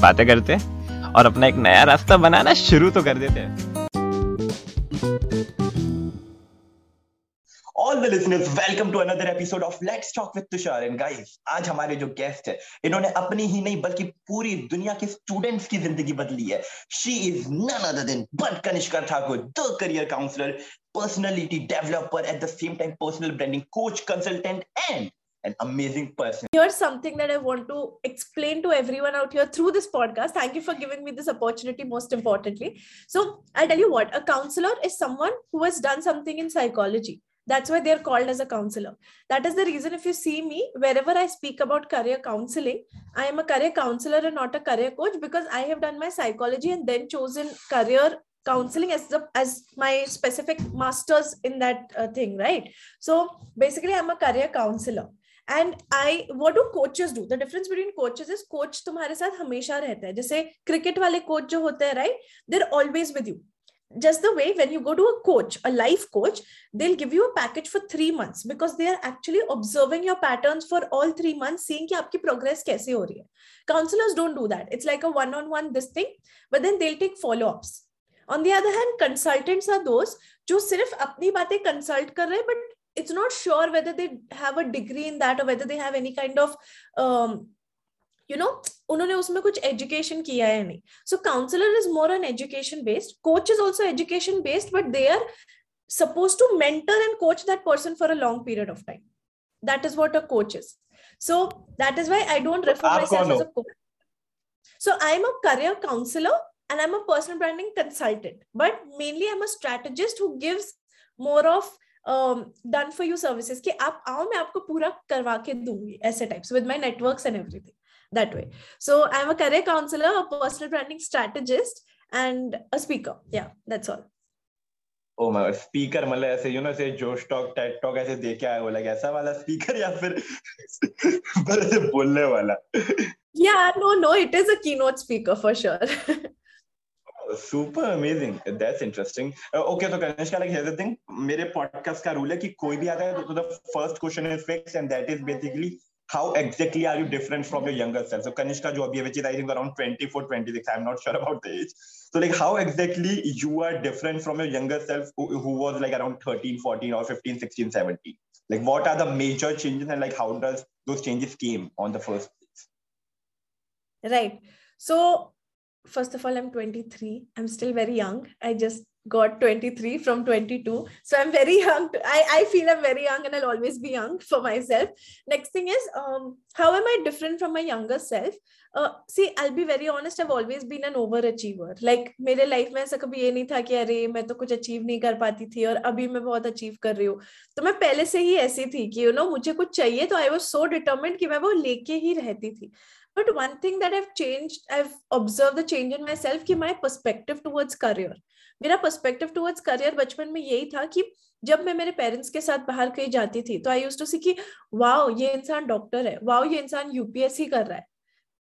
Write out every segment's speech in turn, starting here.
बातें करते और अपना एक नया रास्ता बनाना शुरू तो कर देते हैं। All the listeners welcome to another episode of let's talk with Tushar and आज हमारे जो गेस्ट है, इन्होंने अपनी ही नहीं, बल्कि पूरी दुनिया के स्टूडेंट्स की ज़िंदगी बदली है। She is none other than but Kanishka Thakur the career counselor personality developer, at the same time personal branding coach, consultant, and an amazing person. Here's something that I want to explain to everyone out here through this podcast. Thank you for giving me this opportunity, most importantly. So, I'll tell you what a counselor is someone who has done something in psychology. That's why they're called as a counselor. That is the reason if you see me, wherever I speak about career counseling, I am a career counselor and not a career coach because I have done my psychology and then chosen career counseling as the as my specific masters in that uh, thing right so basically i'm a career counselor and I what do coaches do the difference between coaches is coach तुम्हारे साथ हमेशा रहता है जैसे cricket वाले coach जो होते हैं right they're always with you just the way when you go to a coach, a life coach, they'll give you a package for three months because they are actually observing your patterns for all three months, seeing कि आपकी progress कैसे हो रही है. Counselors don't do that. It's like a one-on-one this thing, but then they'll take follow-ups. On the other hand, consultants are those जो सिर्फ़ अपनी बातें consult रहे हैं, but it's not sure whether they have a degree in that or whether they have any kind of um, you know उन्होंने उसमें कुछ education किया है नहीं so counsellor is more an education based coach is also education based but they are supposed to mentor and coach that person for a long period of time that is what a coach is so that is why i don't refer myself as a coach so i'm a career counselor and i'm a personal branding consultant but mainly i'm a strategist who gives more of done for you services कि आप आओ मैं आपको पूरा करवा के दूँगी ऐसे types with my networks and everything that way so I am a career counsellor a personal branding strategist and a speaker या that's all oh my god speaker मतलब ऐसे यू नो से जोश टॉक टेड टॉक ऐसे दे के आए हो like ऐसा वाला स्पीकर या फिर पर ऐसे बोलने वाला? या no no it is a keynote speaker for sure super amazing that's interesting uh, okay so kanishka like here's the thing मेरे पॉडकास्ट का रूल है कि कोई भी आता है तो the first question is fixed and that is basically how exactly are you different from your younger self? So Kanishka jo which is I think around 24, 26. I'm not sure about the age. So like how exactly you are different from your younger self who, who was like around 13, 14 or 15, 16, 17? Like what are the major changes and like how does those changes came on the first place? Right. So first of all, I'm 23. I'm still very young. I just got 23 from 22 so i'm very young I, I feel i'm very young and i'll always be young for myself next thing is um, how am i different from my younger self uh, see i'll be very honest i've always been an overachiever like मेरे में ऐसा कभी ये नहीं था कि अरे मैं तो कुछ अचीव नहीं कर पाती थी और अभी मैं बहुत अचीव कर रही हूँ तो मैं पहले से ही ऐसी थी कि यू you know, मुझे कुछ चाहिए तो आई वॉज़ सो डिटर्मेंट कि मैं वो लेके ही रहती थी but one thing that i've changed, i've observed the change in myself ki my perspective towards career. मेरा पर्सपेक्टिव टुवर्ड्स करियर बचपन में यही था कि जब मैं मेरे पेरेंट्स के साथ बाहर कहीं जाती थी तो आई यूज़ टू सी कि, वाओ, ये इंसान डॉक्टर है। वाओ, ये इंसान यूपीएससी कर रहा है।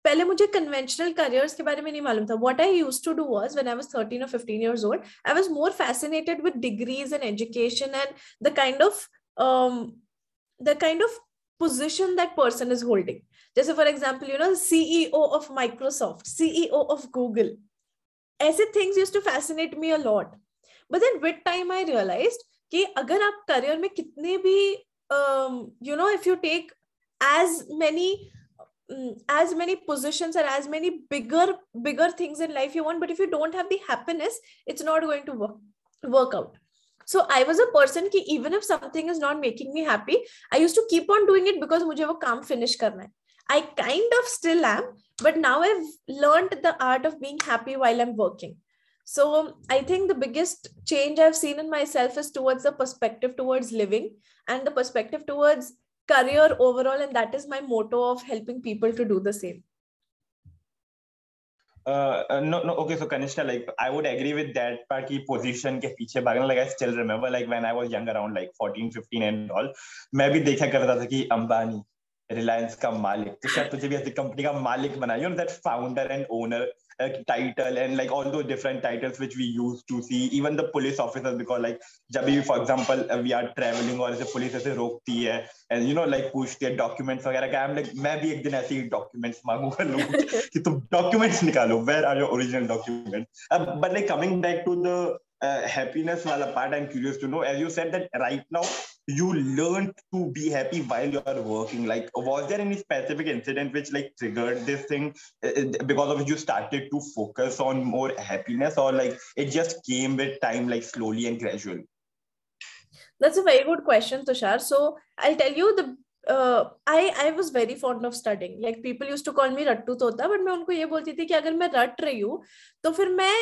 पहले मुझे कन्वेंशनल करियर्स के बारे में नहीं मालूम था। What I used to do was when I was thirteen और 15 years old I was more fascinated with degrees and education and the kind of the kind of position that person is holding. जैसे for example you know CEO of Microsoft CEO of Google ऐसे things use to fascinate me a lot but then with time I realise कि अगर आप career में कितने भी you know if you take as many as many positions or as many bigger bigger things in life you want but if you don't have the happiness it's not going to work work out so i was a person ki even if something is not making me happy i used to keep on doing it because mujhe wo kaam finish karna hai I kind of still am, but now I've learned the art of being happy while I'm working. So I think the biggest change I've seen in myself is towards the perspective towards living and the perspective towards career overall. And that is my motto of helping people to do the same. Uh, uh, no, no. Okay, so Kanishka, like I would agree with that part. Ki position के पीछे भागना like I still remember like when I was young around like 14, 15 and all. मैं भी देखा करता था कि अंबानी रिलायंस का मालिक तो शायद तुझे भी ऐसी कंपनी का मालिक बना you know that founder and owner title and like all those different titles which we used to see even the police officers because like जब भी for example we are traveling और ऐसे पुलिस ऐसे रोकती है and you know like पूछती है documents वगैरह का I'm like मैं भी एक दिन ऐसे ही documents मांगूँगा लोगों कि तुम documents निकालो where are your original documents uh, but like coming back to the uh, happiness wala part i'm curious to know as you said that right now you learned to be happy while you are working like was there any specific incident which like triggered this thing uh, because of which you started to focus on more happiness or like it just came with time like slowly and gradually that's a very good question tushar so i'll tell you the uh, I I was very fond of studying. Like people used to call me रट्टू तोता, but मैं उनको ये बोलती थी कि अगर मैं रट रही हूँ तो फिर मैं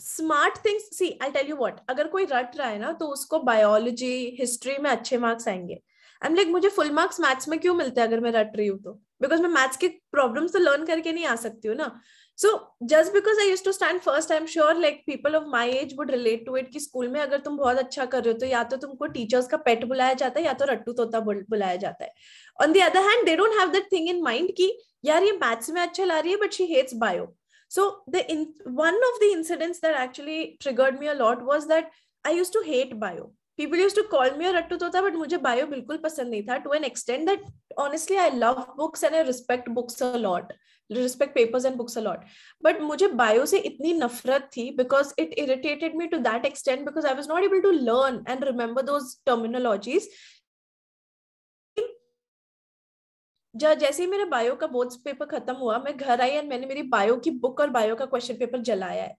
smart things see I tell you what अगर कोई रट रहा है ना तो उसको बायोलॉजी हिस्ट्री में अच्छे मार्क्स आएँगे। आई एम लाइक मुझे फुल मार्क्स मैथ्स में क्यों मिलते हैं अगर मैं रट रही हूँ तो? बिकॉज़ मैं मैथ्स के प्रॉब्लम्स तो लर्न करके नहीं आ सकती हूँ ना। So just because I used to stand first I am sure like people of my age would relate to it कि स्कूल में अगर तुम बहुत अच्छा कर रहे हो तो या तो तुमको टीचर्स का पेट बुलाया जाता है, या तो रट्टू तोता बुलाया जाता है। On the other hand they don't have that thing in mind कि, यार, ये मैथ्स में अच्छा ला रही है but she hates bio so the in one of the incidents that actually triggered me a lot was that i used to hate bio. People used to call me a rattu tota but mujhe bio bilkul pasand nahi tha to an extent that honestly i love books and i respect books a lot respect papers and books a lot. But mujhe bio nafrat thi because it irritated me to that extent because i was not able to learn and remember those terminologies जैसे ही मेरा bio का board paper खत्म हुआ, मैं घर आई and मैंने मेरी bio की बुक और बायो का क्वेश्चन पेपर जलाया है।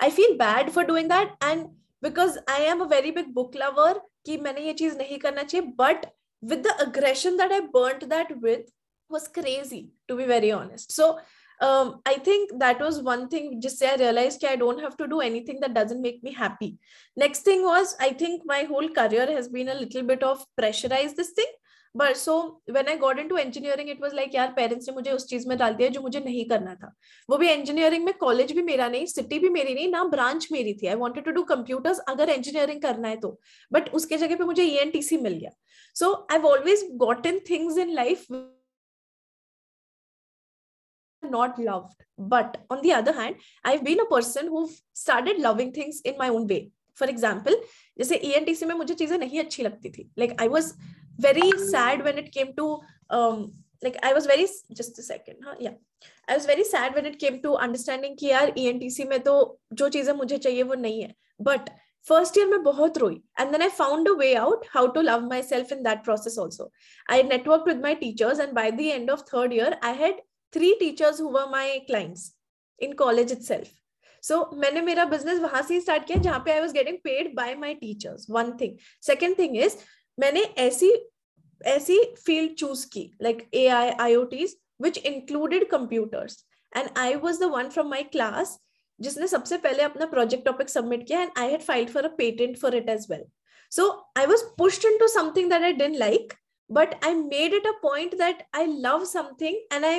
I feel bad for doing that and because I am a very big book lover कि मैंने ये चीज़ नहीं करना चाहिए but with the aggression that I burn that with was crazy to be very honest so I think that was one thing जिससे I realise I don't have to do any thing that doesn't make me happy next thing was I think my whole career has been a little bit of pressurise this thing but so when I got into engineering it was like यार parents ने मुझे उस चीज़ में डाल दिया जो मुझे नहीं करना था. वो भी इंजीनियरिंग में कॉलेज भी मेरा नहीं सिटी भी मेरी नहीं, ना ब्रांच मेरी थी। I wanted to do computers अगर इंजीनियरिंग करना है तो। बट उसके जगह पे मुझे ईएनटीसी मिल गया। So I always gotten things in life not loved. But on the other hand, i've been a person who started loving things in my own way. For example जैसे ई एन टी सी में मुझे चीज़ें नहीं अच्छी लगती थी। Like I was very sad when it came to like I was very just second हाँ या I was very sad when it came to understanding की यार ई एन टी सी में तो जो चीज़ें मुझे चाहिए वो नहीं है। बट फ़र्स्ट ईयर में बहुत रोई। And then I found a way out how to love myself in that process also I network with my teachers and by the end of third year I had three teachers हुआ my clients in college itself so, मैंने मेरा business वहाँ से start किया जहाँ पे I was getting paid by my teachers, one thing. Second thing is, मैंने ऐसी ऐसी फ़ील्ड चूज़ की like A I I O Ts which included computers and I was the one from my class जिसने सबसे पहले अपना project topic submit किया and I had filed for a patent for it as well so I was pushed into something that I didn't like but i made it a point that i love something and i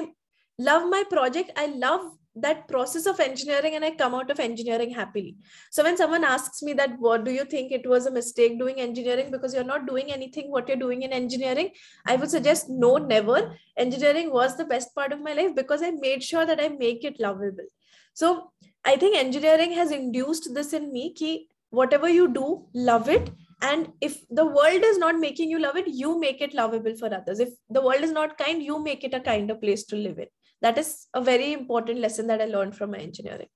love my project. I love that process of engineering and i come out of engineering happily. So when someone asks me that what do you think it was a mistake doing engineering? Because you're not doing anything what you're doing in engineering i would suggest no never. Engineering was the best part of my life because i made sure that i make it lovable. So i think engineering has induced this in me ki whatever you do love it. And if the world is not making you love it you make it lovable for others. If the world is not kind you make it a kinder place to live in that is a very important lesson that i learned from my engineering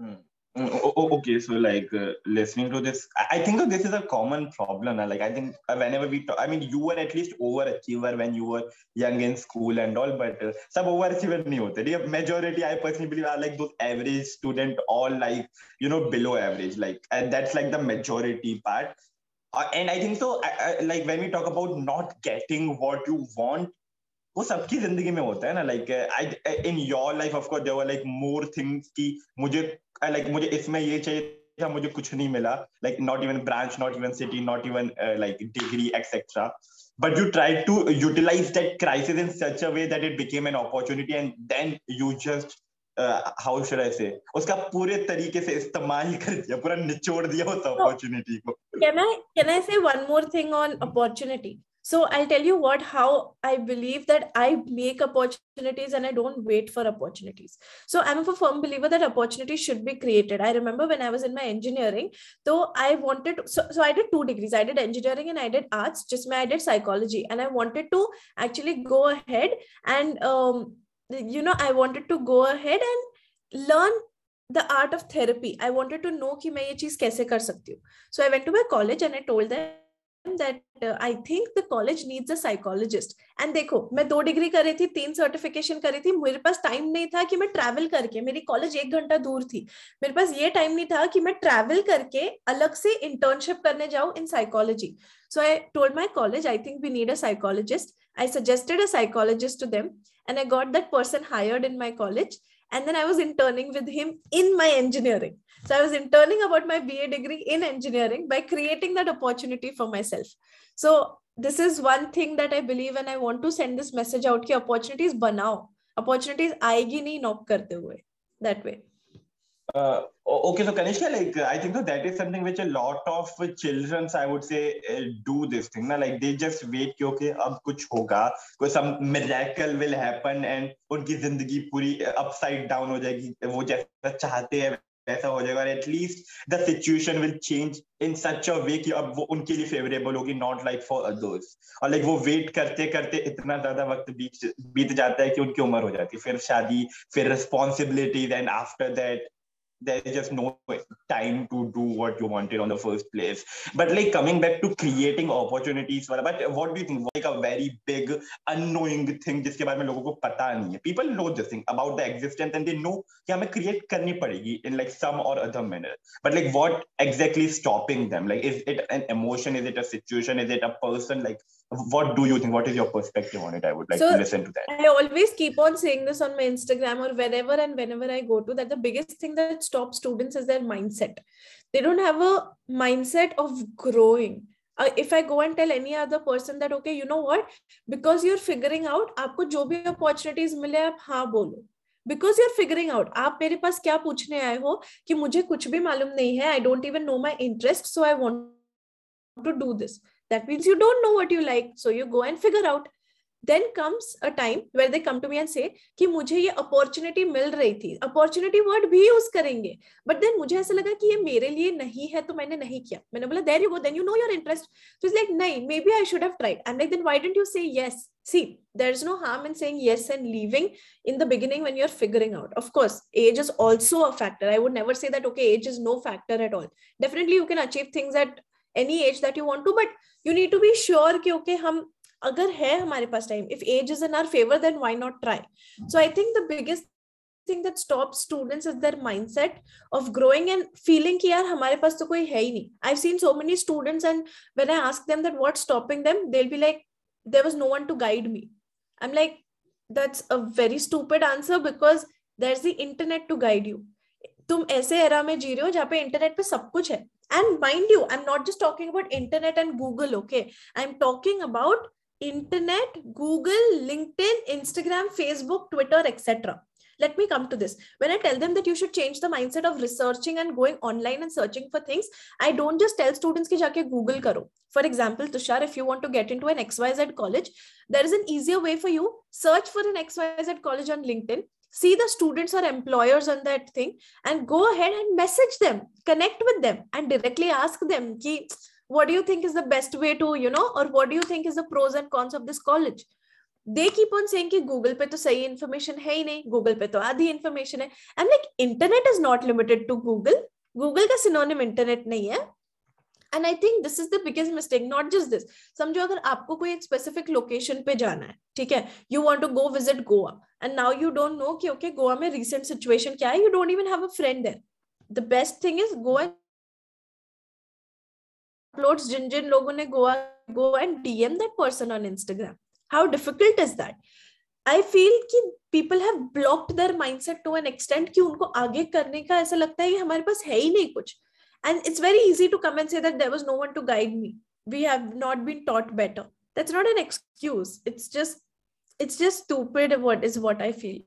hmm. okay so like uh, listening to this i think this is a common problem like i think uh, whenever we talk i mean you were at least overachiever when you were young in school and all but uh, sub overachiever nahi hote the majority i personally believe are like those average student all like you know below average like and that's like the majority part uh, and i think so I, I, like when we talk about not getting what you want वो सबकी ज़िंदगी में होता है ना like I in your life of course there were like more things की मुझे like like, मुझे इसमें ये चाहिए था मुझे कुछ नहीं मिला like not even branch not even city not even like degree etcetera but you tried to utilize that crisis in such a way that it became an opportunity and then you just how should I say उसका पूरे तरीके से इस्तेमाल कर दिया पूरा निचोड़ दिया उस अपॉर्चुनिटी को। Can I can I say one more thing on opportunity so i'll tell you what how i believe that i make opportunities and i don't wait for opportunities so i'm a firm believer that opportunities should be created i remember when i was in my engineering so i wanted so, so i did two degrees i did engineering and i did arts just my i did psychology and i wanted to actually go ahead and um, you know i wanted to go ahead and learn the art of therapy i wanted to know कि मैं ये चीज कैसे कर सकती हूँ so i went to my college and i told them That uh, I think the college needs a psychologist. And देखो मैं दो डिग्री कर रही थी तीन सर्टिफिकेशन कर रही थी मेरे पास टाइम नहीं था कि मैं ट्रैवल करके मेरी कॉलेज एक घंटा दूर थी मेरे पास ये टाइम नहीं था कि मैं ट्रैवल करके अलग से इंटर्नशिप करने जाऊँ in psychology so I told my college I think we need a psychologist I suggested a psychologist to them and I got that person hired in my college. And then I was interning with him in my engineering. So I was interning about my BA degree in engineering by creating that opportunity for myself. So this is one thing that I believe and I want to send this message out कि opportunities banao. Opportunities आएगी नहीं knock करते हुए. That way. Uh, okay, so Kanishka, like I think so that is something which a lot of children, I would say, uh, do this thing. Na? Like they just wait कि okay, अब कुछ होगा, कोई some miracle will happen and उनकी ज़िंदगी पूरी upside down हो जाएगी, वो जैसा चाहते हैं वैसा हो जाएगा at least the situation will change in such a way कि अब वो उनके लिए फेवरेबल होगी नॉट लाइक फॉर अदर्स और लाइक वो वेट करते करते इतना ज़्यादा वक्त बीत बीत जाता है कि उनकी उम्र हो जाती है फिर शादी फिर responsibilities and after that there's just no time to do what you wanted on the first place. But like coming back to creating opportunities, but what do you think? Like a very big unknowing thing जिसके बारे में लोगों को पता नहीं है. People know this thing about the existence and they know कि हमें create करनी पड़ेगी in like some or other manner. But like what exactly is stopping them? Like is it an emotion? Is it a situation? Is it a person? Like what do you think what is your perspective on it i would like so to listen to that i always keep on saying this on my instagram or wherever and whenever i go to that the biggest thing that stops students is their mindset they don't have a mindset of growing uh, if i go and tell any other person that okay you know what because you're figuring out आपको जो भी opportunities मिले आप हाँ बोलो because your figuring out आप मेरे पास क्या पूछने आए हो कि मुझे कुछ भी मालूम नहीं है I don't even know my interest so I want to do this that means you don't know what you like so you go and figure out then comes a time where they come to me and say कि मुझे ये opportunity मिल रही थी opportunity word भी use करेंगे but then मुझे ऐसा लगा कि ये मेरे लिए नहीं है तो मैंने नहीं किया मैंने बोला there you go then you know your interest so it's like नहीं maybe I should have tried I'm like then why didn't you say yes see there's no harm in saying yes and leaving in the beginning when you're figuring out of course age is also a factor I would never say that okay age is no factor at all definitely you can achieve things at any age that you want to but you need to be sure कि okay okay, हम अगर है हमारे पास time if age is in our favour then why not try so I think the biggest thing that stop students is their mindset of growing and feeling कि यार हमारे पास तो कोई है ही नहीं। I seen so many students and when I ask them that what's stopping them they be like there was no one to guide me I am like that's a very stupid answer because there is the internet to guide you तुम ऐसे era में जी रहे हो जहाँ पे internet पे सब कुछ है। And mind you i'm not just talking about internet and google okay? I'm talking about internet google linkedin instagram facebook twitter etc let me come to this. When i tell them that you should change the mindset of researching and going online and searching for things i don't just tell students ki jaake google karo. For example tushar if you want to get into an xyz college there is an easier way for you. Search for an xyz college on linkedin see the students or employers on that thing and go ahead and message them connect with them and directly ask them ki, what do you think is the best way to you know or what do you think is the pros and cons of this college? They keep on saying ki google pe to sahi information hai nahi google pe to aadhi information hai. I'm like internet is not limited to google. Google ka synonym internet nahi hai. And I think this is the biggest mistake not just this समझो अगर आपको कोई एक specific location पे जाना है, ठीक है? You want to go visit Goa and now you don't know कि ओके गोवा में रिसेंट सिचुएशन क्या है? You don't even have a friend there the best thing is go and uploads जिन जिन लोगों ने Goa go and DM that person on Instagram how difficult is that I feel कि people have blocked their mindset to an extent कि उनको आगे करने का ऐसा लगता है कि हमारे पास है ही नहीं कुछ। and it's very easy to come and say that there was no one to guide me we have not been taught better that's not an excuse it's just it's just stupid what is what i feel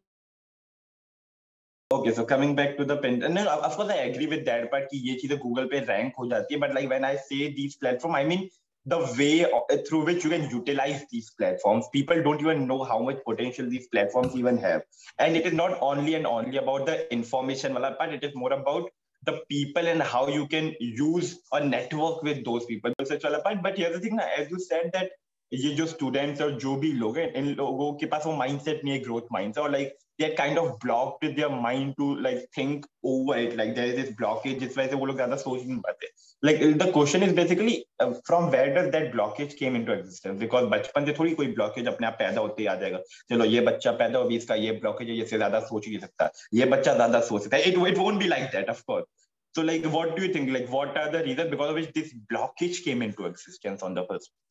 Okay, so coming back to the pen, no, of course I agree with that part कि ये चीजें Google पे rank हो जाती है, but like when I say these platform, I mean the way through which you can utilize these platforms. People don't even know how much potential these platforms even have, and it is not only and only about the information wala part. It is more about the people and how you can use a network with those people. Such wala part. But here's the thing, as you said that ये जो students और जो भी लोग हैं इन लोगों के पास वो माइंडसेट नहीं है ग्रोथ माइंडसेट और like they're kind of blocked with their mind to like think over it like there is this blockage जिस वजह से वो लोग ज्यादा सोच नहीं पाते like the question is basically uh, from where does that blockage came into existence because बचपन से थोड़ी कोई blockage अपने आप पैदा होते ही आ जाएगा चलो ये बच्चा पैदा हो इसका ये blockage है ये से ज्यादा सोच ही नहीं सकता ये बच्चा ज्यादा सोच सकता है it, it won't be like that of course so like what do you think like what are the reasons because of which this blockage came into existence on the first place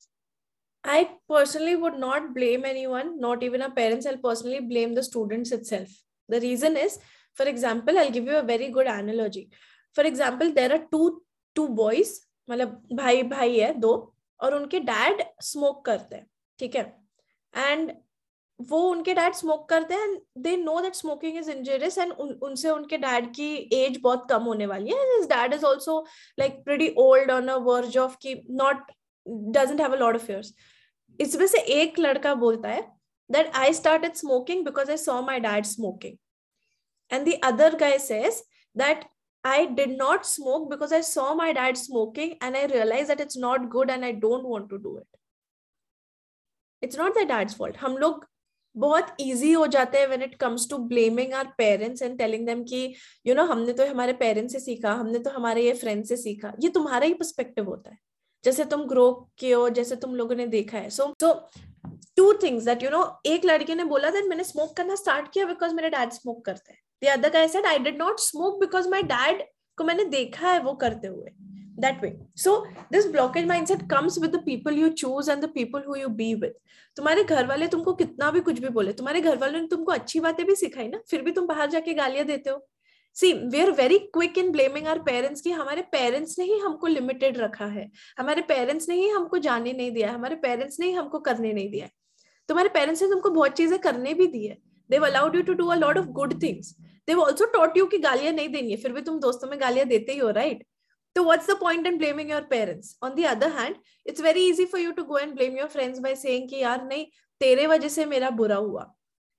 I personally would not blame anyone, not even our parents. I'll personally blame the students itself. The reason is, for example, I'll give you a very good analogy. For example, there are two two boys, मतलब भाई भाई है दो और उनके dad smoke करते हैं ठीक है एंड वो उनके डैड स्मोक करते हैं they know that smoking is injurious and उनसे उनके डैड की एज बहुत कम होने वाली है dad is also like pretty old on a verge of की not doesn't have a lot of fears इसमें से एक लड़का बोलता है that I started smoking because I saw my dad smoking. And the other guy says that I did not smoke because I saw my dad smoking and I realized that it's not good and I don't want to do it. It's not their dad's fault. हम लोग बहुत easy हो जाते हैं when it comes to blaming our parents and telling them कि you know हमने तो हमारे parents से सीखा हमने तो हमारे ये friends से सीखा ये तुम्हारा ही perspective होता है जैसे तुम ग्रो किए हो, जैसे तुम लोगों ने देखा है। So so two things that you know एक लड़के ने बोला दैट मैंने स्मोक करना स्टार्ट किया बिकॉज़ मेरे डैड स्मोक करते हैं। The other guy said I did not smoke because my dad को मैंने देखा है वो करते हुए। That way. So, this blockage mindset comes with the people you choose and the people who you be with. तुम्हारे घर वाले तुमको कितना भी कुछ भी बोले, तुम्हारे घर वालों ने तुमको अच्छी बातें भी सिखाई ना, फिर भी तुम बाहर जाके गालियाँ देते हो। See we are very quick in blaming our parents की हमारे पेरेंट्स ने ही हमको लिमिटेड रखा है। हमारे पेरेंट्स ने ही हमको जाने नहीं दिया हमारे पेरेंट्स ने ही हमको करने नहीं दिया तुम्हारे पेरेंट्स ने तुमको बहुत चीज़ें करने भी दी है। They've allowed you to do a lot of good things they've also taught you की गालियाँ नहीं देनी है। फिर भी तुम दोस्तों में गालियाँ देते ही हो राइट तो what's the point in blaming your parents on the other hand it's very easy for you to go and blame your friends by saying कि यार, नहीं, तेरे वजह से मेरा बुरा हुआ।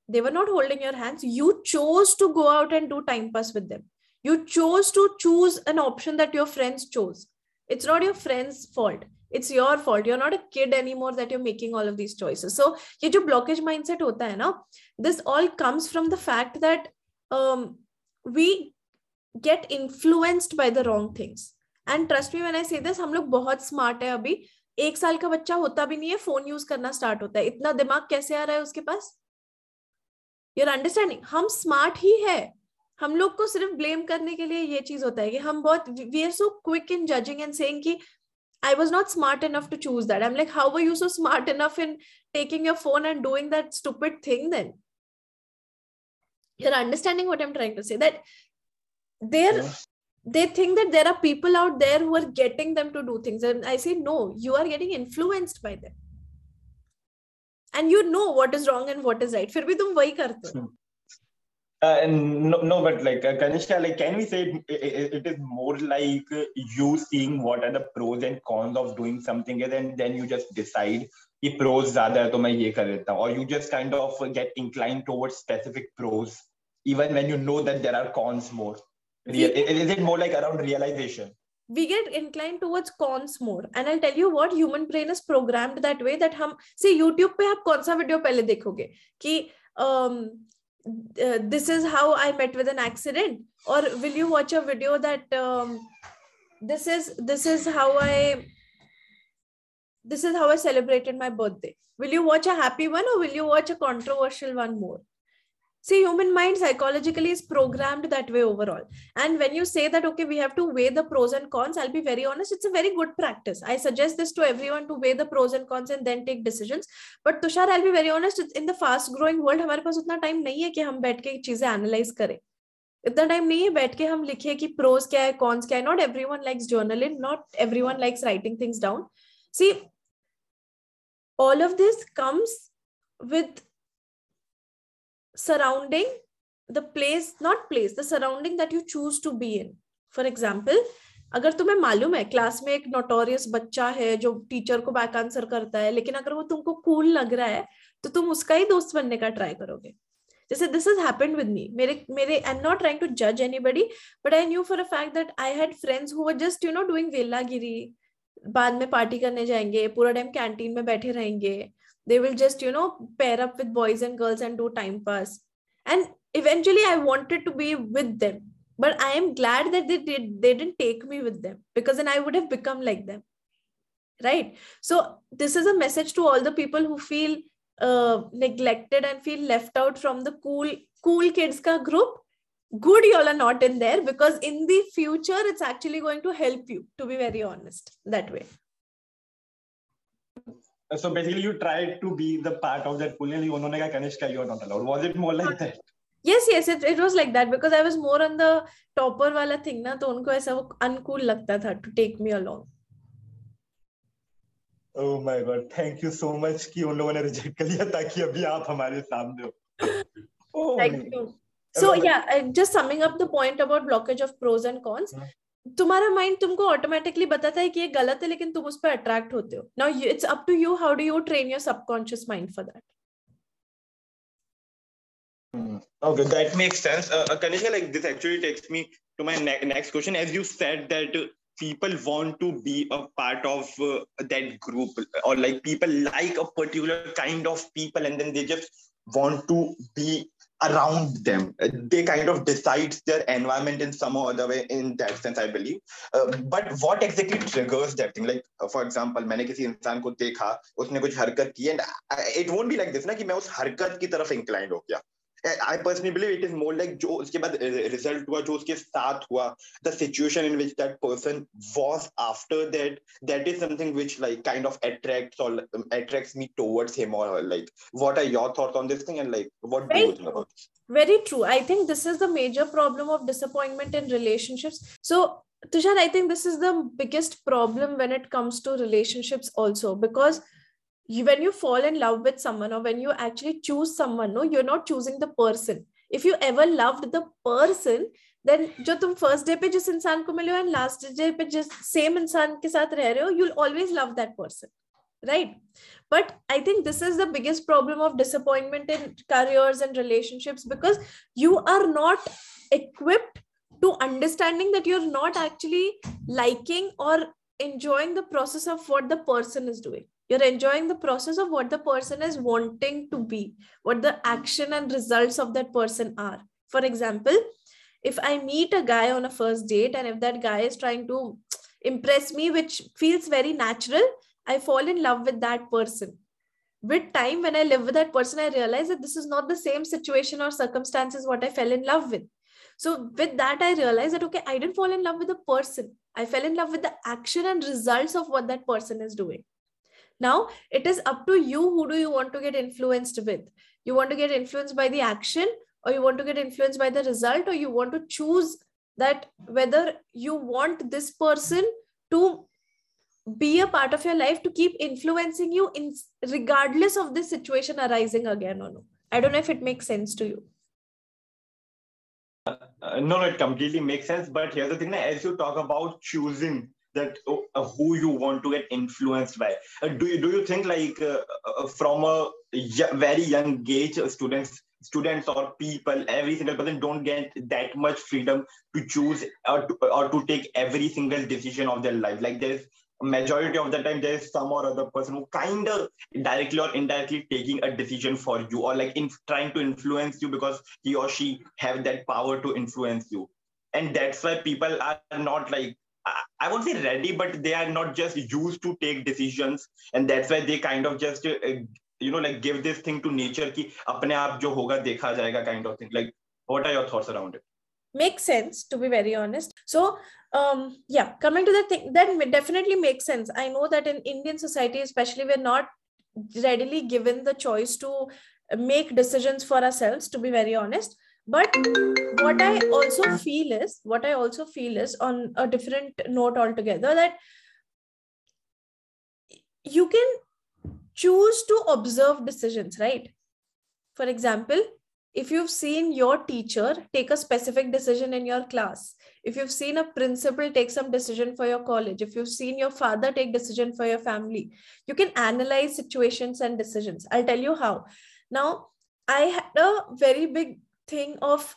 they were not holding your hands you chose to go out and do time pass with them you chose to choose an option that your friends chose it's not your friend's fault it's your fault you're not a kid anymore that you're making all of these choices so ye jo blockage mindset hota hai na this all comes from the fact that um, we get influenced by the wrong things and trust me when i say this हम लोग बहुत smart है अभी एक साल का बच्चा होता भी नहीं है फोन यूज करना स्टार्ट होता है इतना दिमाग कैसे आ रहा है उसके पास यू अंडरस्टैंडिंग हम स्मार्ट ही है। हम लोग को सिर्फ़ ब्लेम करने के लिए ये चीज़ होता है कि हम बहुत we are so quick in judging and saying कि I was not smart enough to choose that I am like how are you so smart enough in taking your phone and doing that stupid thing then you are understanding what I am trying to say that there they think that there are people out there who are getting them to do things and I say no you are getting influenced by them And you know what is wrong and what is right. फिर भी तुम वही करते हो. Uh, no, no, but like uh, Kanishka, like, can we say it, it, it is more like you seeing what are the pros and cons of doing something, and then you just decide कि pros ज़्यादा है तो मैं ये कर लेता हूँ, or you just kind of get inclined towards specific pros, even when you know that there are cons more. Real, is it more like around realization? we get inclined towards cons more. And i'll tell you what human brain is programmed that way that hum see youtube pe aap kaun sa video pehle dekhoge ki um, uh, this is how i met with an accident. Or will you watch a video that um, this is this is how i this is how i celebrated my birthday. Will you watch a happy one or will you watch a controversial one more? see human mind psychologically is programmed that way overall and when you say that okay we have to weigh the pros and cons i'll be very honest it's a very good practice i suggest this to everyone to weigh the pros and cons and then take decisions but tushar i'll be very honest it's in the fast growing world हमारे पास उतना time नहीं है कि हम बैठ के चीजें analyse करें इतना टाइम नहीं है बैठ के हम लिखे कि प्रोज क्या है कॉन्स क्या है not everyone likes journaling not everyone likes writing things down C all of this comes with surrounding the place, not place, the surrounding that you choose to be in. For example, अगर तुम्हें मालूम है class में एक notorious बच्चा है जो teacher को बैक आंसर करता है, लेकिन अगर वो तुमको कूल लग रहा है तो तुम उसका ही दोस्त बनने का ट्राई करोगे। जैसे this is happened with me मेरे मेरे I am not trying to जज anybody but I knew for a fact that I had friends who just you know doing वेलागिरी बाद में पार्टी करने जाएँगे, पूरा टाइम कैंटीन में बैठे रहेंगे। they will just you know pair up with boys and girls and do time pass. And eventually i wanted to be with them. But i am glad that they did they didn't take me with them because then i would have become like them. Right? So this is a message to all the people who feel uh, neglected and feel left out from the cool cool kids ka group. Good y'all are not in there because in the future it's actually going to help you to be very honest that way. so basically you tried to be the part of that pool and उन्होंने कहा Kanishka you are not allowed was it more like that yes yes it, it was like that because i was more on the topper wala thing na, to unko aisa wo uncool lagta tha to take me along oh my god thank you so much ki un logon ne reject kar liya taki abhi aap hamare samne ho oh thank you So yeah, just summing up the point about blockage of pros and cons. Mm-hmm. तुम्हारा mind तुमको automatically बताता है कि ये गलत है लेकिन तुम उस पर अट्रैक्ट होते हो now it's up to you how do you train your subconscious mind for that Okay, that makes sense. Uh, uh, Kanishka, like this actually takes me to my ne- next question. As you said that people want to be a part of uh, that group or like people like a particular kind of people and then they just want to be around them they kind of decides their environment in some other way in that sense i believe uh, but what exactly triggers that thing like uh, for example मैंने किसी इंसान को देखा उसने कुछ हरकत की and it won't be like this ना कि मैं उस हरकत की तरफ़ inclined हो गया I personally believe it is more like जो उसके बाद result हुआ जो उसके साथ हुआ the situation in which that person was after that that is something which like kind of attracts or um, attracts me towards him or like what are your thoughts on this thing and like what very, do you think about this? Very true. I think this is the major problem of disappointment in relationships. So Tushar, I think this is the biggest problem when it comes to relationships also because you, when you fall in love with someone or when you actually choose someone no you're not choosing the person if you ever loved the person then जो तुम first day पे जिस इंसान को मिले हो and last day पे जिस सेम इंसान के साथ रह रहे हो you'll always love that person right but i think this is the biggest problem of disappointment in careers and relationships because you are not equipped to understanding that you're not actually liking or enjoying the process of what the person is doing you're enjoying the process of what the person is wanting to be what the action and results of that person are. For example if i meet a guy on a first date and if that guy is trying to impress me which feels very natural i fall in love with that person. With time when i live with that person i realize that this is not the same situation or circumstances what i fell in love with. So with that i realized that okay i didn't fall in love with the person. I fell in love with the action and results of what that person is doing now it is up to you who do you want to get influenced with you want to get influenced by the action or you want to get influenced by the result or you want to choose that whether you want this person to be a part of your life to keep influencing you in regardless of this situation arising again or no i don't know if it makes sense to you uh, uh, no, no, it completely makes sense. But here's the thing: as you talk about choosing that uh, who you want to get influenced by. Uh, do you do you think like uh, from a very young age students students or people every single person don't get that much freedom to choose or to, or to take every single decision of their life? Like there's majority of the time there is some or other person who kind of directly or indirectly taking a decision for you or like in trying to influence you because he or she have that power to influence you. And that's why people are not like I won't say ready, but they are not just used to take decisions, and that's why they kind of just uh, you know like give this thing to nature ki apne aap jo hoga dekha jayega kind of thing. Like, what are your thoughts around it? Makes sense to be very honest. So, um, yeah, coming to the thing that definitely makes sense. I know that in Indian society, especially, we're not readily given the choice to uh, make decisions for ourselves. To be very honest, but what i also feel is what i also feel is on a different note altogether that you can choose to observe decisions right? For example if you've seen your teacher take a specific decision in your class if you've seen a principal take some decision for your college if you've seen your father take decision for your family you can analyze situations and decisions. I'll tell you how. Now i had a very big thing of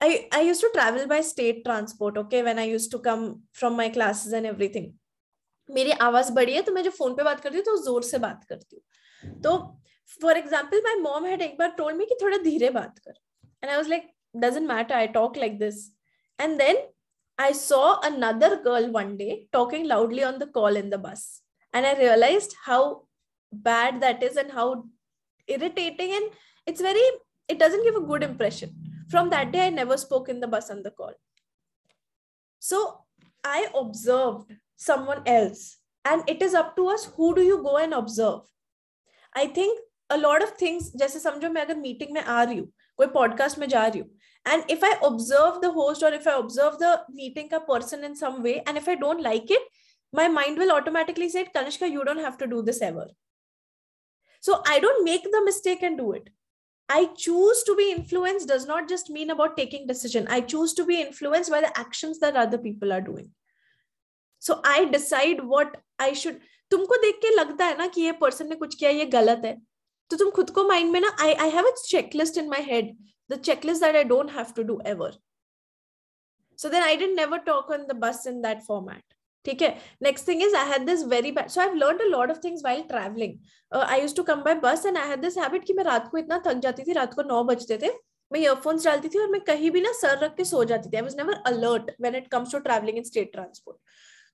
i i used to travel by state transport okay when i used to come from my classes and everything मेरी आवाज बड़ी है तो मैं जब phone पे बात करती हूँ तो जोर से बात करती हूँ तो for example my mom had एक बार टोल्ड मी कि थोड़ा धीरे बात कर and I was like doesn't matter i talk like this and then i saw another girl one day talking loudly on the call in the bus and i realized how bad that is and how irritating and it's very it doesn't give a good impression from that day i never spoke in the bus on the call so i observed someone else and it is up to us who do you go and observe i think a lot of things जैसे समझो मैं अगर meeting में आ रही हूँ कोई podcast में जा रही हूँ and if i observe the host or if i observe the meeting a person in some way and if i don't like it my mind will automatically say kanishka you don't have to do this ever so i don't make the mistake and do it i choose to be influenced does not just mean about taking decision i choose to be influenced by the actions that other people are doing so i decide what i should तुमको देख के लगता है ना कि ये person ने कुछ किया ये गलत है तो तुम खुद को माइंड में ना I I have a checklist in my head the checklist that I don't have to do ever so then i didn't never talk on the bus in that format ठीक है? Thing is i had this very bad so i've learned a lot of things while traveling. Uh, i used to come by bus and i had this habit कि मैं रात को इतना थक जाती थी रात को नौ बजते थे। मैं ईयरफोन्स डालती थी और मैं कहीं भी ना सर रख के सो जाती थी। I was never alert when it comes to travelling in state transport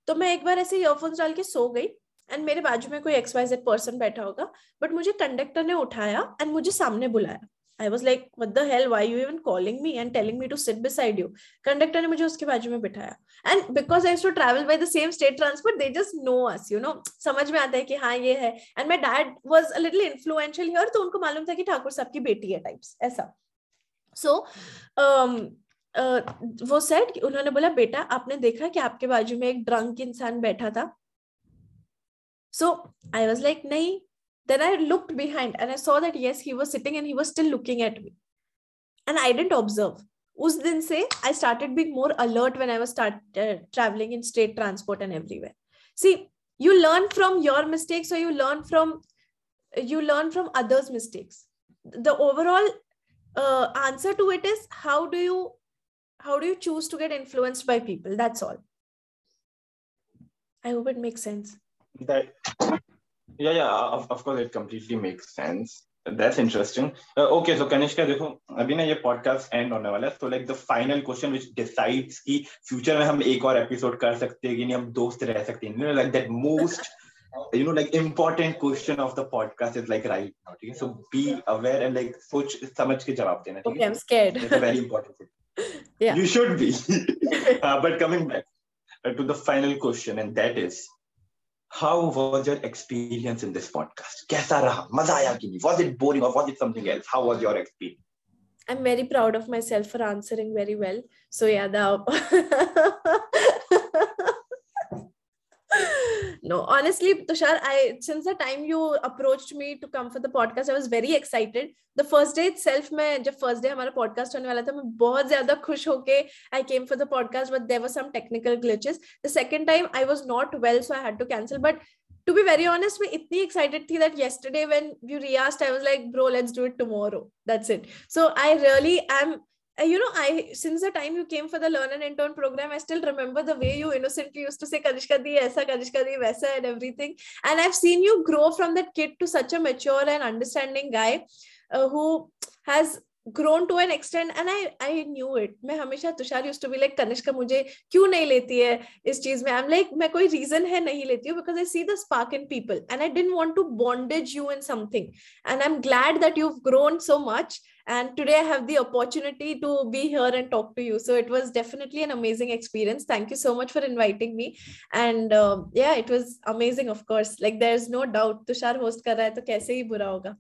तो मैं एक बार ऐसे ईयरफोन्स डाल के सो गई एंड मेरे बाजू में कोई एक्स वाई जेड पर्सन बैठा होगा बट मुझे कंडक्टर ने उठाया एंड मुझे सामने बुलाया। I was like what the hell why you even calling me and telling me to sit beside you conductor ने मुझे उसके बाजू में बिठाया। And because I to travel by the same state transport they just know us you know समझ में आता है कि हाँ ये है। And my dad was a little influential here तो उनको मालूम था कि ठाकुर साहब की बेटी है टाइप्स ऐसा। सो so, um, uh, वो सेट उन्होंने बोला बेटा आपने देखा कि आपके बाजू में एक ड्रंक इंसान बैठा था? So I was like nahi. Then I looked behind and I saw that yes, he was sitting and he was still looking at me. And I didn't observe. Us din se, I started being more alert when I was start uh, traveling in state transport and everywhere. See, you learn from your mistakes or you learn from you learn from others' mistakes. The overall uh, answer to it is how do you how do you choose to get influenced by people? That's all. I hope it makes sense that yeah yeah of, of course it completely makes sense that's interesting uh, okay so kanishka देखो अभी ना ये podcast end होने वाला है so like the final question which decides कि future में हम एक और episode कर सकते हैं कि नहीं हम दोस्त रह सकते हैं you know like that most you know like important question of the podcast is like right now ठीक है so be aware and like सोच समझ के जवाब देना ठीक है okay, I'm scared it's a very important thing yeah you should be uh, but coming back uh, to the final question and that is how was your experience in this podcast? was it boring or was it something else? How was your experience? I'm very proud of myself for answering very well. So yeah the no honestly tushar i since the time you approached me to come for the podcast i was very excited the first day itself mein jab first day hamara podcast hone wala tha main bahut zyada khush hoke i came for the podcast but there were some technical glitches the second time i was not well so i had to cancel but to be very honest मैं इतनी excited थी that yesterday when you re-asked I was like bro let's do it tomorrow that's it so I really am you know i since the time you came for the learn and intern program i still remember the way you innocently used to say kanishka di aisa kanishka di vaisa and everything and i've seen you grow from that kid to such a mature and understanding guy uh, who has grown to an extent and I I knew it मैं हमेशा Tushar used to be like Kanishka मुझे क्यों नहीं लेती है इस चीज में I'm like मैं कोई reason है नहीं लेती हूँ because I see the spark in people and I didn't want to bondage you in something and I'm glad that you've grown so much and today I have the opportunity to be here and talk to you. So it was definitely an amazing experience. Thank you so much for inviting me. And uh, yeah, it was amazing, of course. Like there's no doubt, Tushar host kar raha hai, to kaise hi bura hoga.